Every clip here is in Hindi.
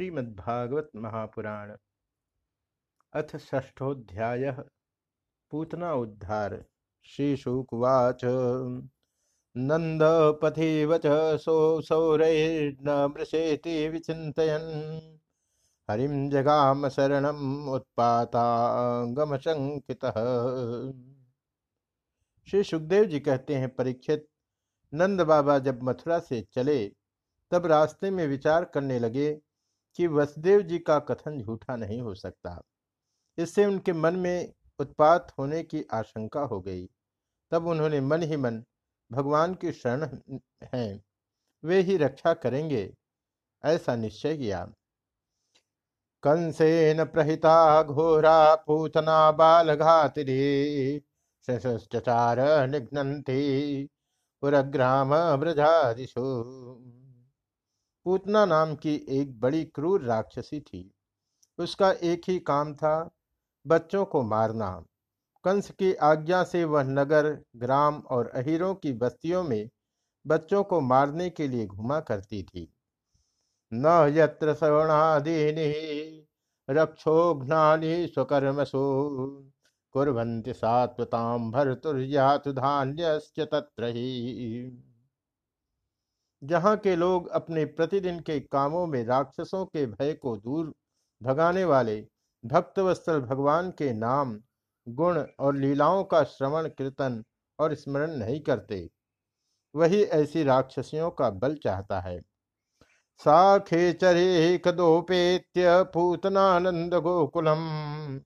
श्रीमद्भागवत महापुराण अथ ष्ठोध्याय पूतना उद्धार श्रीशुकुवाच। नन्दपथिव च सो सौरैर्न मृषेति विचिन्तयन्। हरिं जगाम शरणम् उत्पातांगमशंकितः श्री सुखदेव जी कहते हैं, परीक्षित, नंद बाबा जब मथुरा से चले, तब रास्ते में विचार करने लगे कि वसुदेव जी का कथन झूठा नहीं हो सकता। इससे उनके मन में उत्पात होने की आशंका हो गई। तब उन्होंने मन ही मन भगवान की शरण है, वे ही रक्षा करेंगे, ऐसा निश्चय किया। कंसेन प्रहिता घोरा पूतना बाल घातिरी सचार निघ्नती पुरग्राम ब्रजादिशु पूतना नाम की एक बड़ी क्रूर राक्षसी थी। उसका एक ही काम था, बच्चों को मारना। कंस की आज्ञा से वह नगर, ग्राम और अहिरों की बस्तियों में बच्चों को मारने के लिए घुमा करती थी। न यत्र श्रवणादीनि रक्षोघ्नानि स्वकर्मसु, कुर्वन्ति सात्वतां भर्तुर्यातु धान्यश्च तत्र ही। जहाँ के लोग अपने प्रतिदिन के कामों में राक्षसों के भय को दूर भगाने वाले भक्तवत्सल भगवान के नाम, गुण और लीलाओं का श्रवण, कीर्तन और स्मरण नहीं करते। वही ऐसी राक्षसियों का बल चाहता है। सा खेचरे कदोपेत्य पूतनानंद गोकुलम,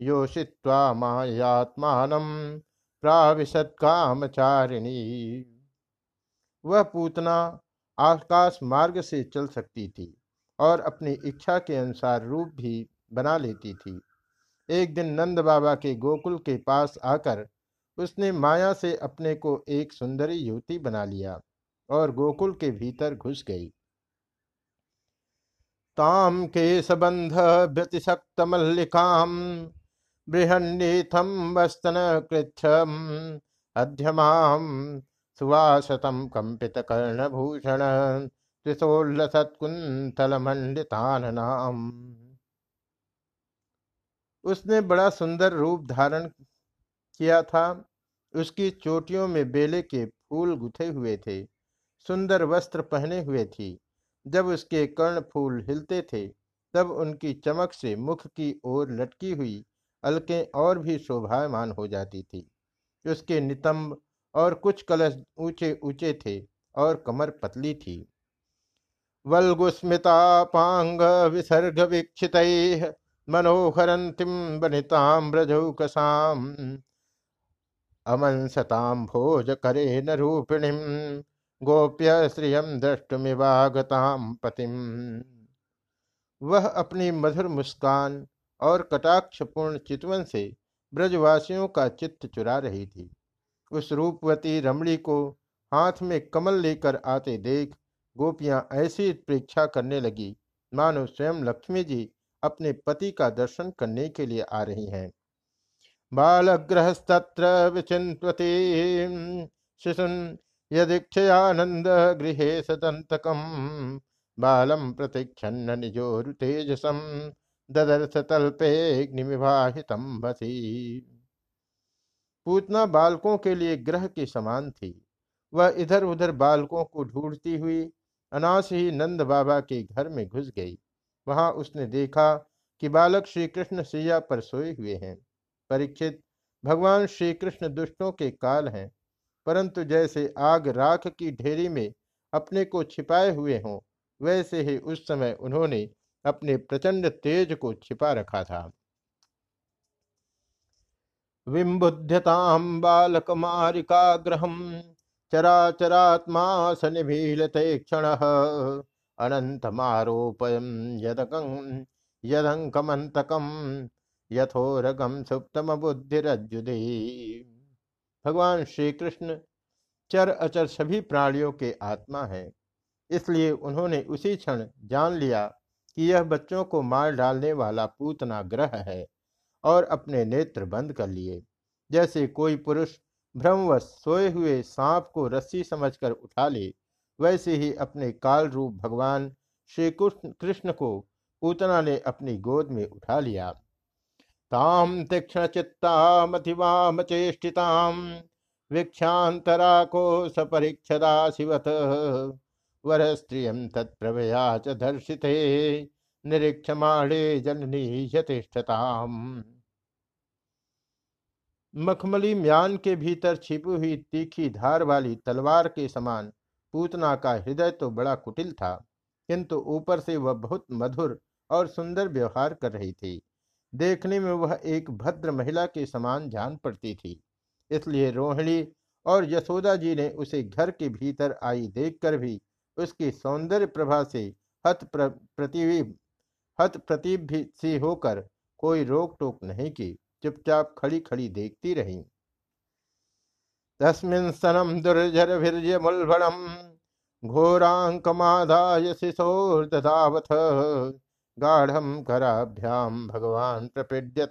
योषित्वा मायात्मान प्राविशत कामचारिणी। वह पूतना आकाश मार्ग से चल सकती थी और अपनी इच्छा के अनुसार रूप भी बना लेती थी। एक दिन नंद बाबा के गोकुल के पास आकर उसने माया से अपने को एक सुंदरी युवती बना लिया और गोकुल के भीतर घुस गई। ताम के सबंध व्यतिशक्त मल्लिकाम, बृहन्नीथम वस्तन कृच्छम, अध्यमाम सुवासतम कंपित कर्णभूषण त्रिशोल्लसत्कुंतलमंडिताननाम उसने बड़ा सुंदर रूप धारण किया था। उसकी चोटियों में बेले के फूल गुथे हुए थे, सुंदर वस्त्र पहने हुए थी। जब उसके कर्ण फूल हिलते थे, तब उनकी चमक से मुख की ओर लटकी हुई अलकें और भी शोभायमान हो जाती थी। उसके नितंब और कुछ कलश ऊँचे ऊँचे थे और कमर पतली थी। वल्गुस्मिता पांग विसर्ग वीक्षित मनोहरंतिम बनिताम ब्रजौकसाम अमंसताम भोज करे न रूपिणीम गोप्य श्रियम दृष्टुमिवागताम पतिम। वह अपनी मधुर मुस्कान और कटाक्षपूर्ण चितवन से ब्रजवासियों का चित्त चुरा रही थी। उस रूपवती रमणी को हाथ में कमल लेकर आते देख गोपियाँ ऐसी प्रेक्षा करने लगी। मानो स्वयं लक्ष्मी जी अपने पति का दर्शन करने के लिए आ रही हैं। बालग्रहस्तत्र विचिन्वती शिशुन यदीक्षयानंद गृह सदंतकम बालम प्रतीक्षन्न निजोरुतेजसम ददर्श तल्पेग्निविवाहितम भसी पूतना बालकों के लिए ग्रह के समान थी। वह इधर उधर बालकों को ढूंढती हुई अनास ही नंद बाबा के घर में घुस गई। वहाँ उसने देखा कि बालक श्री कृष्ण सैया पर सोए हुए हैं। परीक्षित, भगवान श्री कृष्ण दुष्टों के काल हैं, परंतु जैसे आग राख की ढेरी में अपने को छिपाए हुए हों, वैसे ही उस समय उन्होंने अपने प्रचंड तेज को छिपा रखा था। विम्बुध्यतां बालकमारिकाग्रहं चराचरात्मा स निभीलते क्षणः। अनन्तमारोपयं यदकं, यदङ्कमन्तकं यथोरगम सुप्तम बुद्धिरज्जुदे भगवान श्री कृष्ण चर अचर सभी प्राणियों के आत्मा है। इसलिए उन्होंने उसी क्षण जान लिया कि यह बच्चों को मार डालने वाला पूतना ग्रह है। और अपने नेत्र बंद कर लिए। जैसे कोई पुरुष भ्रमवश सोए हुए सांप को रस्सी समझकर उठा ले, वैसे ही अपने काल रूप भगवान श्री कृष्ण को पूतना ने अपनी गोद में उठा लिया। ताम तीक्षण चित्तामतिवाम चेष्टिताम वीक्षांतरा को सपरीक्षदा शिवत। वर स्त्रियम तत्प्रभया च दर्शिते। निरीक्षमाणे जननी यतिष्ठताम मखमली म्यान के भीतर छिपी हुई तीखी धार वाली तलवार के समान पूतना का हृदय तो बड़ा कुटिल था किंतु ऊपर से वह बहुत मधुर और सुंदर व्यवहार कर रही थी। देखने में वह एक भद्र महिला के समान जान पड़ती थी इसलिए रोहिणी और यशोदा जी ने उसे घर के भीतर आई देखकर भी उसकी सौंदर्य प्रभा से हत प्र, प्रति हत प्रतीप सी होकर कोई रोक टोक नहीं की, चुपचाप खड़ी खड़ी देखती रही। तस्मिन् सनम दुर्जर घोरांकमादाय शिशोर्दधावथ गाढ़ भगवान प्रपीड्य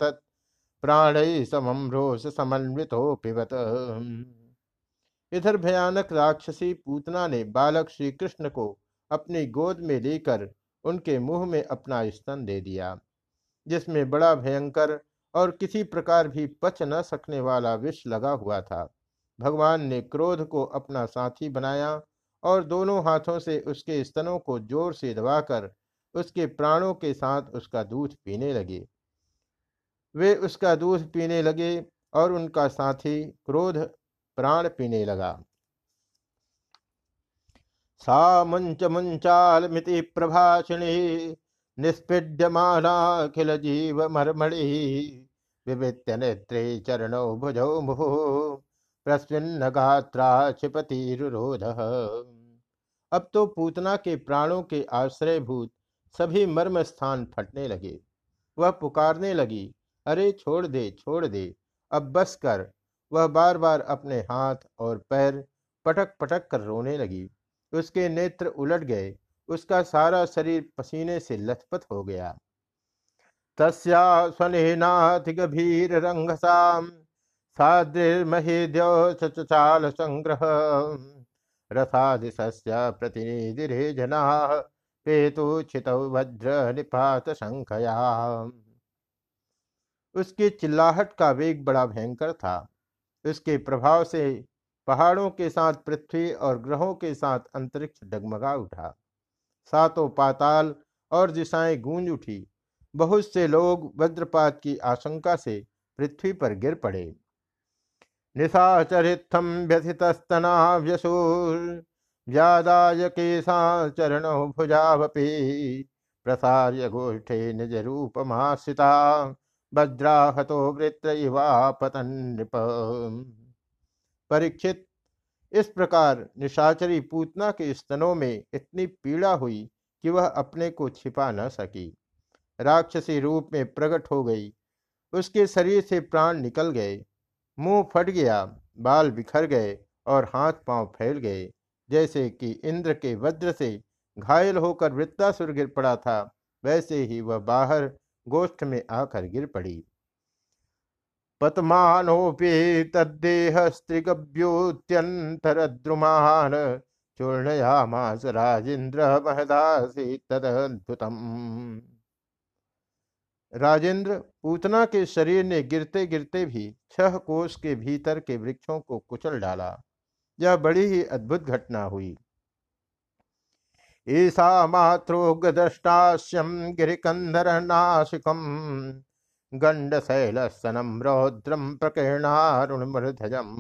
प्राण समम रोष समन्वितो पिबत इधर भयानक राक्षसी पूतना ने बालक श्री कृष्ण को अपनी गोद में लेकर उनके मुँह में अपना स्तन दे दिया, जिसमें बड़ा भयंकर और किसी प्रकार भी पच न सकने वाला विष लगा हुआ था। भगवान ने क्रोध को अपना साथी बनाया और दोनों हाथों से उसके स्तनों को ज़ोर से दबाकर उसके प्राणों के साथ उसका दूध पीने लगे। वे उसका दूध पीने लगे और उनका साथी क्रोध प्राण पीने लगा। सा मुंच मुंचाल मिति प्रभाषिणी निष्पीड्यमानाखिल जीव मर्मणि विवित्य नेत्रे चरणौ भुजौ मुहु प्रस्विन्न गात्रा क्षिपतिरुरोध अब तो पूतना के प्राणों के आश्रयभूत सभी मर्म स्थान फटने लगे। वह पुकारने लगी, अरे छोड़ दे छोड़ दे, अब बस कर। वह बार बार अपने हाथ और पैर पटक पटक कर रोने लगी। उसके नेत्र उलट गए। उसका सारा शरीर पसीने से लथपथ हो गया। तस्या स्वनेनाथ गभीर रंगसाम सादृर्महेद्योचाल संग्रह। रथादिशस्य प्रतिनिधि जना छित भद्र निपात संखया उसकी चिल्लाहट का वेग बड़ा भयंकर था। उसके प्रभाव से पहाड़ों के साथ पृथ्वी और ग्रहों के साथ अंतरिक्ष डगमगा उठा। सातों पाताल और दिशाएँ गूंज उठी। बहुत से लोग वज्रपात की आशंका से पृथ्वी पर गिर पड़े। निशाचरित्थम व्यथितस्तना व्यसूर व्यादाय चरण भुजावपी, प्रसार्य गोष्ठे निज रूप मासिता वज्राहतो वृत्र पतन नृप परीक्षित। इस प्रकार निशाचरी पूतना के स्तनों में इतनी पीड़ा हुई कि वह अपने को छिपा न सकी। राक्षसी रूप में प्रकट हो गई। उसके शरीर से प्राण निकल गए। मुँह फट गया, बाल बिखर गए और हाथ पाँव फैल गए, जैसे कि इंद्र के वज्र से घायल होकर वृत्तासुर गिर पड़ा था, वैसे ही वह बाहर गोष्ठ में आकर गिर पड़ी। पतमानोपि तद्देहस्त्रिगभ्योत्यन्तरद्रुमान् चूर्णयामास राजेन्द्र महदासी तदद्भुतम। राजेंद्र पूतना के शरीर ने गिरते गिरते भी छह कोष के भीतर के वृक्षों को कुचल डाला। यह बड़ी ही अद्भुत घटना हुई। ईसा मातृगदष्टास्यम गिरिकंदर नाशिकम। गंडशैलसनम रौद्रम प्रकीर्णारुणमृधजम।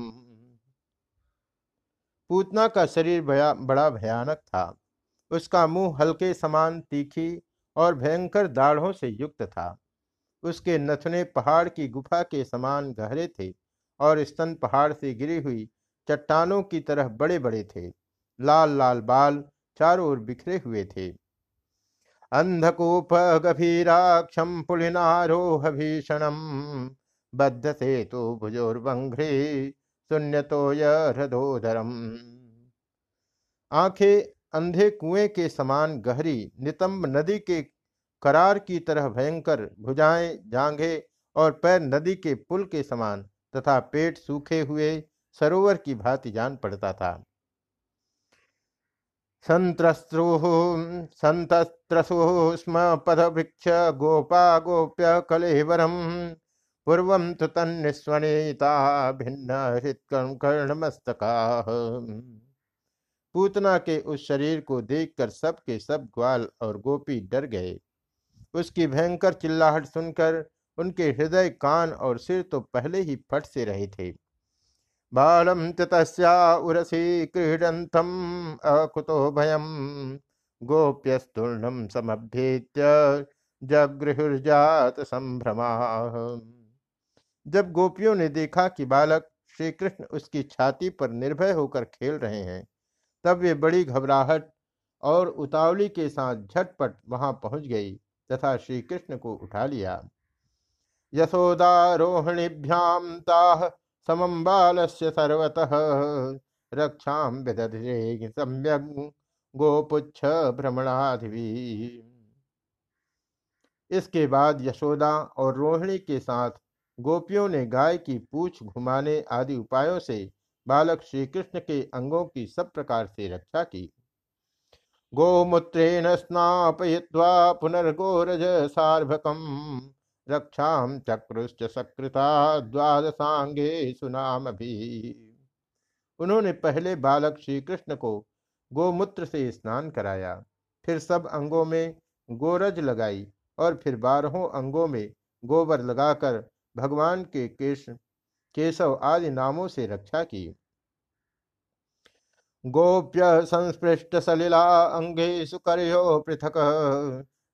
पूतना का शरीर भया, बड़ा भयानक था। उसका मुँह हल्के समान तीखी और भयंकर दाढ़ों से युक्त था। उसके नथने पहाड़ की गुफा के समान गहरे थे और स्तन पहाड़ से गिरी हुई चट्टानों की तरह बड़े बड़े थे। लाल लाल बाल चारों ओर बिखरे हुए थे। अंधकूप गभीराक्षम पुलिनारोह भीषणम बद्ध से तो भुजोर्वघ्रे शून्य तो यधोधरम आँखें अंधे कुएँ के समान गहरी, नितंब नदी के करार की तरह भयंकर भुजाएँ जांघे और पैर नदी के पुल के समान तथा पेट सूखे हुए सरोवर की भांति जान पड़ता था। संत्रस्रुः सन्तस्त्रसुः स्म पदभिक्ष गोपा गोप्य कलेवरम। पूर्व तो तन्निस्वनीता भिन्न कर्णमस्तका पूतना के उस शरीर को देखकर सब के सब ग्वाल और गोपी डर गए। उसकी भयंकर चिल्लाहट सुनकर उनके हृदय कान और सिर तो पहले ही फट से रहे थे। बालम तस्या उरसी क्रीडंतम अकुतो भयम। गोप्यस्तूर्णम समभ्येत्य जगृहुर्जात संभ्रमा। जब गोपियों ने देखा कि बालक श्री कृष्ण उसकी छाती पर निर्भय होकर खेल रहे हैं, तब वे बड़ी घबराहट और उतावली के साथ झटपट वहाँ पहुँच गई तथा श्री कृष्ण को उठा लिया। यशोदारोहिणीभ्याम ताह समम बालस्य सर्वतः। रक्षा विदधे सम्यक गोपुच्छ भ्रमणाधिवी इसके बाद यशोदा और रोहिणी के साथ गोपियों ने गाय की पूछ घुमाने आदि उपायों से बालक श्री कृष्ण के अंगों की सब प्रकार से रक्षा की। गोमूत्रेण स्नापय्वा पुनर्गोरज सार्भकम। रक्षा चक्रुश्च सकृता द्वादशांगे सुनाम भी उन्होंने पहले बालक श्री कृष्ण को गोमूत्र से स्नान कराया, फिर सब अंगों में गोरज लगाई और फिर बारहों अंगों में गोबर लगाकर भगवान के केश, केशव आदि नामों से रक्षा की। गोप्य संस्पृष्ट सलिला अंगे सुकर्यो पृथक।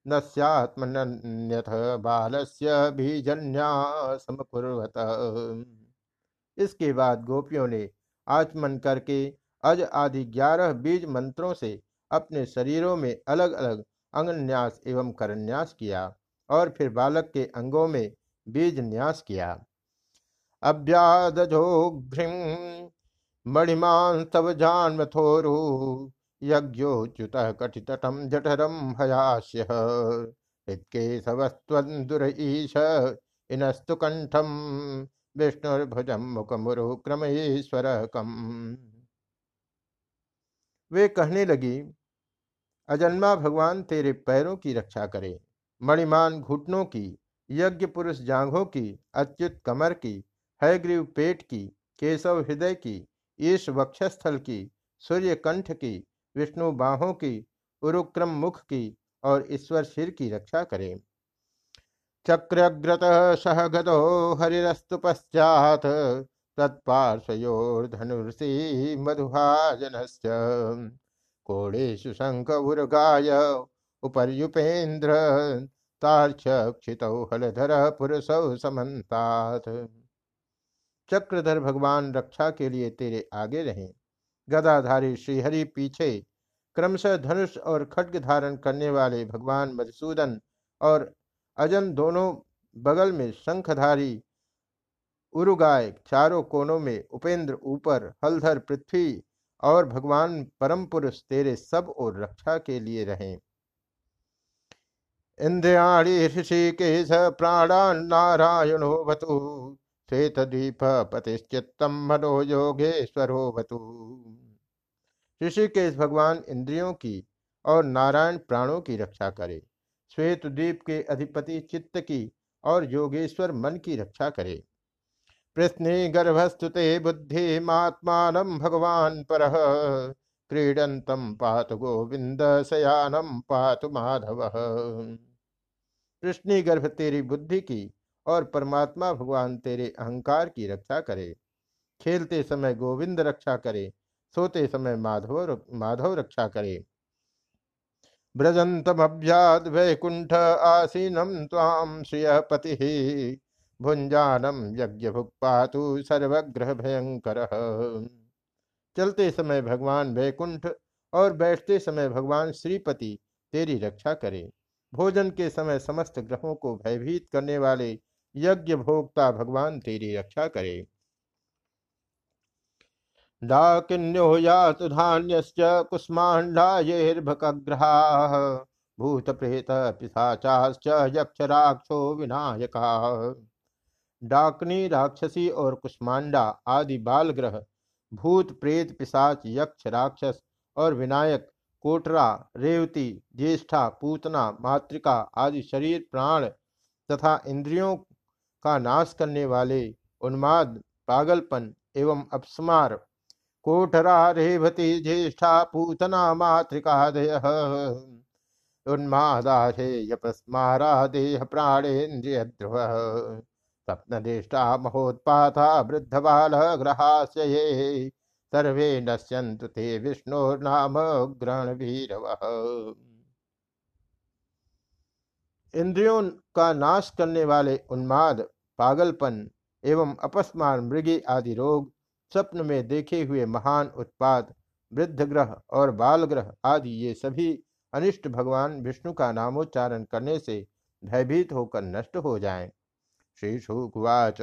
नस्यात्मन्यथ बालस्य बीजन्या समकुर्वत। इसके बाद गोपियों ने आचमन करके अज आदि ग्यारह बीज मंत्रों से अपने शरीरों में अलग अलग अंगन्यास एवं करन्यास किया और फिर बालक के अंगों में बीज न्यास किया। अभ्यादोघ्रिम मणिमान तव जानमथोरु यज्ञोच्युत कटितटम जठरम हयास्य हृत्केशवस्त्वन्दुरईश इनस्तु कंठम विष्णुर्भुजम मुखमुरु क्रमेश्वर कम वे कहने लगी, अजन्मा भगवान तेरे पैरों की रक्षा करे, मणिमान घुटनों की, यज्ञ पुरुष जांघों की, अच्युत कमर की हयग्रीव पेट की, केशव हृदय की, ईश वक्षस्थल की, सूर्य कंठ की विष्णु बाहों की, उरुक्रम मुख की और ईश्वर शिर की रक्षा करे। चक्रग्रत सह गदो हरिस्तु पश्चात तत्पार्श्वयोर्धनुषी मधुभाजन कोड़ेशु शंख उर्गाय, उपर्युपेन्द्र तार्क्षित हलधर पुरुषौ समन्तात। चक्रधर भगवान रक्षा के लिए तेरे आगे रहें। गदाधारी श्रीहरि पीछे। क्रमशः धनुष और खड्ग धारण करने वाले भगवान मधुसूदन और अजन दोनों बगल में शंखधारी उरुगाय चारों कोनों में उपेंद्र ऊपर, हलधर पृथ्वी और भगवान परम पुरुष तेरे सब और रक्षा के लिए रहे। रहें इंद्रियाणी ऋषिकेश प्राणान नारायणो भतु श्वेत दीप पतिश्चित्तम मनो योगेश्वरो भतु ऋषिकेश भगवान इंद्रियों की और नारायण प्राणों की रक्षा करे। श्वेत द्वीप के अधिपति चित्त की और योगेश्वर मन की रक्षा करे। प्रश्नि गर्भस्तुते बुद्धि महात्मान भगवान पर। क्रीडंतम पात गोविंद शयानम पात माधव। कृष्णी गर्भ तेरी बुद्धि की और परमात्मा भगवान तेरे अहंकार की रक्षा करे। खेलते समय गोविंद रक्षा करे, सोते समय माधव माधव रक्षा करे। ब्रजंतमभ्याद वैकुंठ आसीनम ताम श्रिय पति। भुंजानम यज्ञ भुक् पातु सर्वग्रह भयंकर चलते समय भगवान वैकुंठ और बैठते समय भगवान श्रीपति तेरी रक्षा करे। भोजन के समय समस्त ग्रहों को भयभीत करने वाले यज्ञ भोक्ता भगवान तेरी रक्षा करे। डाकिन्यो यात पिशाचाश्च यक्ष राक्षो विनायका। डाकनी, राक्षसी और कुष्मांडा आदि बाल ग्रह भूत, प्रेत, पिशाच, यक्ष, राक्षस और विनायक, कोटरा, रेवती, ज्येष्ठा, पूतना, मातृका आदि शरीर, प्राण तथा इंद्रियों का नाश करने वाले उन्माद, पागलपन एवं अपस्मार। कोठरा रेवती ज्येष्ठा पूतना मातृकादय उन्मादाशेयपस्मारा देह प्राणेन्द्रिय ध्रुव। ग्रहाशये सर्वे ते इंद्रियों का नाश करने वाले उन्माद पागलपन एवं अपस्मार मृगी आदि रोग स्वप्न में देखे हुए महान उत्पाद वृद्ध ग्रह और बाल ग्रह आदि, ये सभी अनिष्ट भगवान विष्णु का नामोच्चारण करने से भयभीत होकर नष्ट हो जाएँ। श्री शुकुवाच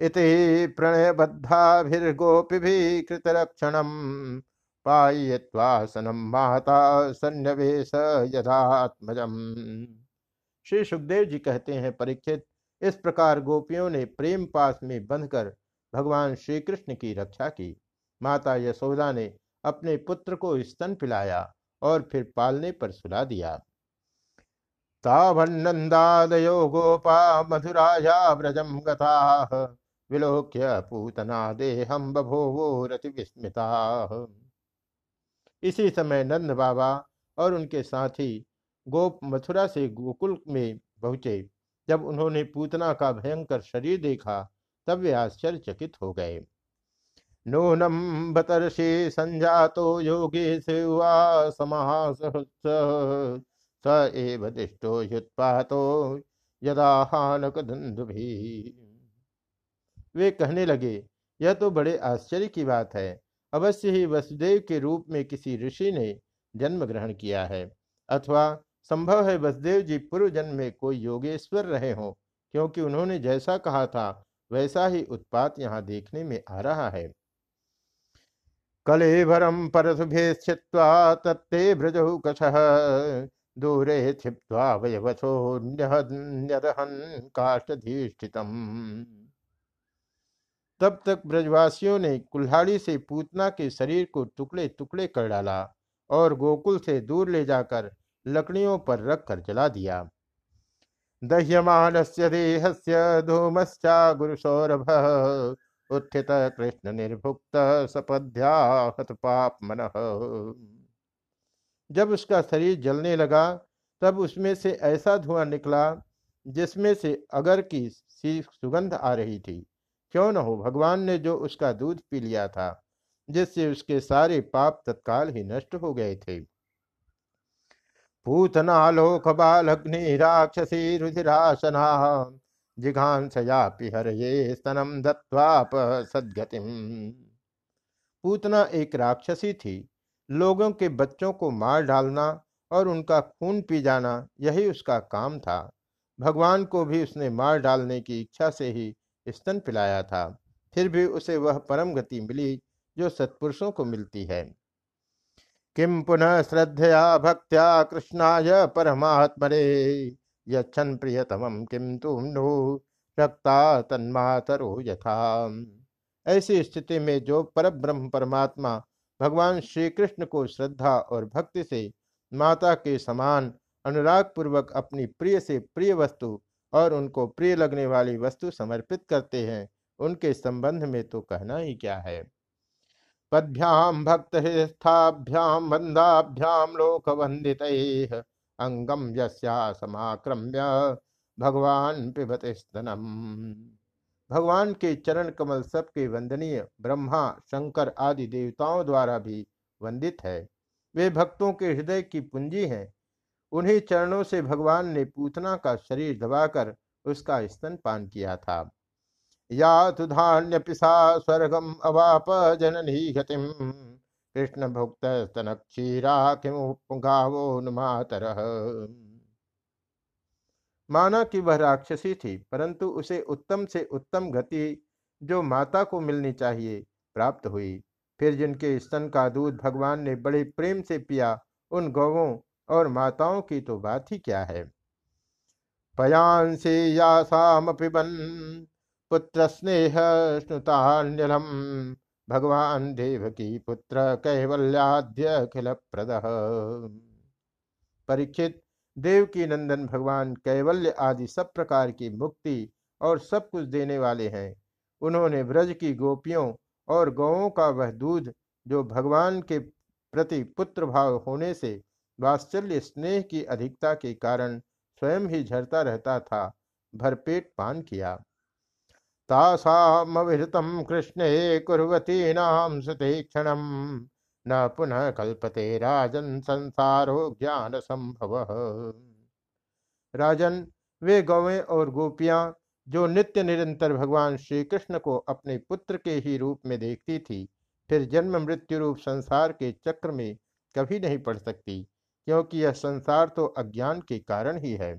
इति प्रणयबद्धाभिर्गोपी कृतरक्षणम पाय्यवासनम माता सन्निवेश यथात्मजम श्री सुखदेव जी कहते हैं, परीक्षित इस प्रकार गोपियों ने प्रेम पास में बंधकर भगवान श्री कृष्ण की रक्षा की। माता यशोदा ने अपने पुत्र को स्तन पिलाया और फिर पालने पर सुला दिया। तावन्नंदादयो गोपा मधुराया व्रजम गता, विलोक्य पूतना देहम बभोवो रति विस्मिता। इसी समय नंद बाबा और उनके साथी गोप मथुरा से गोकुल में पहुँचे। जब उन्होंने पूतना का भयंकर शरीर देखा, तब वे आश्चर्यचकित हो गए। नूनम बतर्षि संजातो योगे सेवा समास स एव दिष्टो युत्पातो यदा हानक भी वे कहने लगे, यह तो बड़े आश्चर्य की बात है। अवश्य ही वसुदेव के रूप में किसी ऋषि ने जन्म ग्रहण किया है, अथवा संभव है वसुदेव जी पूर्व जन्म में कोई योगेश्वर रहे हों, क्योंकि उन्होंने जैसा कहा था, वैसा ही उत्पात यहाँ देखने में आ रहा है। कलेभरम परशुभे स्थित्वा तत्ते ब्रजहु कछ दूरे तब तक ब्रजवासियों ने कुल्हाड़ी से पूतना के शरीर को टुकड़े टुकड़े कर डाला और गोकुल से दूर ले जाकर लकड़ियों पर रखकर जला दिया। दह्यमान देहस्य धूमश्चा गुरुसौरभ उत्थित कृष्ण निर्भुक्त सपध्याहत पाप मन। जब उसका शरीर जलने लगा, तब उसमें से ऐसा धुआँ निकला, जिसमें से अगर की सी सुगंध आ रही थी। क्यों न हो, भगवान ने जो उसका दूध पी लिया था, जिससे उसके सारे पाप तत्काल ही नष्ट हो गए थे। पूतनालोक बालग्नि राक्षसी रुधिरासना जिघांसया पिहर ये स्तनम दत्वाप सदगतिम। पूतना एक राक्षसी थी। लोगों के बच्चों को मार डालना और उनका खून पी जाना यही उसका काम था। भगवान को भी उसने मार डालने की इच्छा से ही स्तन पिलाया था। फिर भी उसे वह परम गति मिली जो सत्पुरुषों को मिलती है। किम पुनः श्रद्धया, भक्त्या, कृष्णाय परमात्मरे यछन प्रियतमम किम तुम नु? रक्ता तन्मातरो यथा। ऐसी स्थिति में जो पर ब्रह्म परमात्मा भगवान श्री कृष्ण को श्रद्धा और भक्ति से माता के समान अनुराग पूर्वक अपनी प्रिय से प्रिय वस्तु और उनको प्रिय लगने वाली वस्तु समर्पित करते हैं, उनके संबंध में तो कहना ही क्या है? पद्भ्याम भक्त स्थाभ्याम बंदाभ्याम लोक वंदित अंगम यस्या समाक्रम्य भगवान पिबत स्तनम भगवान के चरण कमल सबके वंदनीय ब्रह्मा, शंकर आदि देवताओं द्वारा भी वंदित है। वे भक्तों के हृदय की पूंजी हैं। उन्हीं चरणों से भगवान ने पूतना का शरीर दबाकर उसका स्तन पान किया था। या तु पिसा स्वर्गम अवाप जननी गतिम कृष्ण भुक्त स्तन क्षीरा किमुपगावो नुमातर। माना कि वह राक्षसी थी, परंतु उसे उत्तम से उत्तम गति जो माता को मिलनी चाहिए प्राप्त हुई। फिर जिनके स्तन का दूध भगवान ने बड़े प्रेम से पिया, उन गौवों और माताओं की तो बात ही क्या है? पयांसी या साम पिबन पुत्र स्नेह स्नुतान्यलम भगवान देव की पुत्र कैवल्याद्य अखिल प्रद परीक्षित देव की नंदन भगवान कैवल्य आदि सब प्रकार की मुक्ति और सब कुछ देने वाले हैं। उन्होंने ब्रज की गोपियों और गौों का वह दूध, जो भगवान के प्रति पुत्र भाव होने से वात्सल्य स्नेह की अधिकता के कारण स्वयं ही झरता रहता था, भरपेट पान किया। तासामविहृतम कृष्णे कुर्वती नाम क्षण न पुनः कल्पते राजन संसारो ज्ञान संभव राजन, वे गौवें और गोपियाँ, जो नित्य निरंतर भगवान श्री कृष्ण को अपने पुत्र के ही रूप में देखती थी, फिर जन्म मृत्यु रूप संसार के चक्र में कभी नहीं पड़ सकती, क्योंकि यह संसार तो अज्ञान के कारण ही है।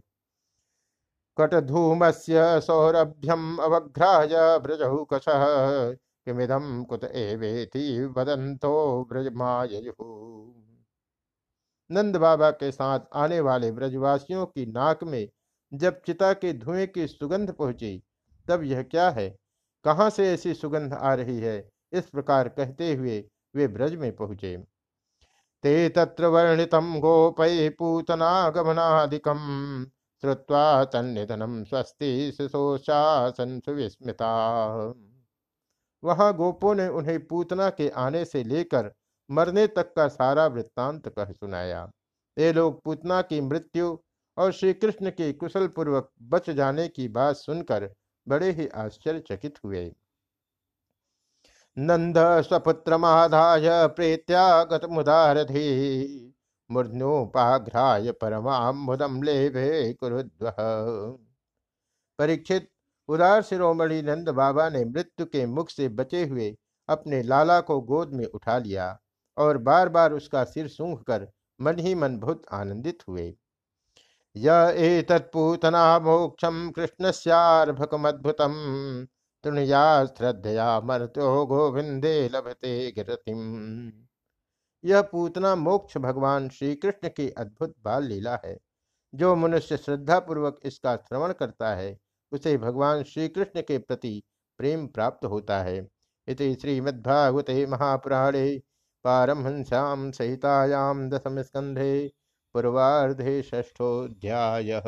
कटधूम से सौरभ्यम अवघ्राज ब्रजहु कश। किमिदम कुत एवेति वदंतो ब्रजमायु नंद बाबा के साथ आने वाले ब्रजवासियों की नाक में जब चिता के धुएँ की सुगंध पहुँची, तब यह क्या है? कहाँ से ऐसी सुगंध आ रही है? इस प्रकार कहते हुए वे ब्रज में पहुँचे। ते तत्र वर्णितम गोपय पूतनागमनादिकम। श्रुवा तन्निधनम स्वस्ति शिशोशासन सुविस्मिता वहाँ गोपों ने उन्हें पूतना के आने से लेकर मरने तक का सारा वृत्तांत कह सुनाया। ये लोग पूतना की मृत्यु और श्री कृष्ण के कुशल पूर्वक बच जाने की बात सुनकर बड़े ही आश्चर्यचकित हुए। नंद स्वपुत्र माधाय प्रेत्यागत मुदारधि। मूर्धनोपाघ्राय परमाम मुदम लेभे कुरुद्व। परीक्षित, उदार शिरोमणि नंद बाबा ने मृत्यु के मुख से बचे हुए अपने लाला को गोद में उठा लिया और बार बार उसका सिर सूंघ कर मन ही मन बहुत आनंदित हुए। ये तत्पूतना मोक्षम कृष्णस्यार्भकमद्भुतम तृणया श्रद्धया मर्त्यो गोविंदे लभते गिरतिम। यह पूतना मोक्ष भगवान श्री कृष्ण की अद्भुत बाल लीला है। जो मनुष्य श्रद्धा पूर्वक इसका श्रवण करता है, उसे भगवान श्री कृष्ण के प्रति प्रेम प्राप्त होता है। इति श्रीमद्भागवते महापुराणे पारमहंस्याम सहितायाम दशम स्कंधे पूर्वाधे षष्ठोध्याय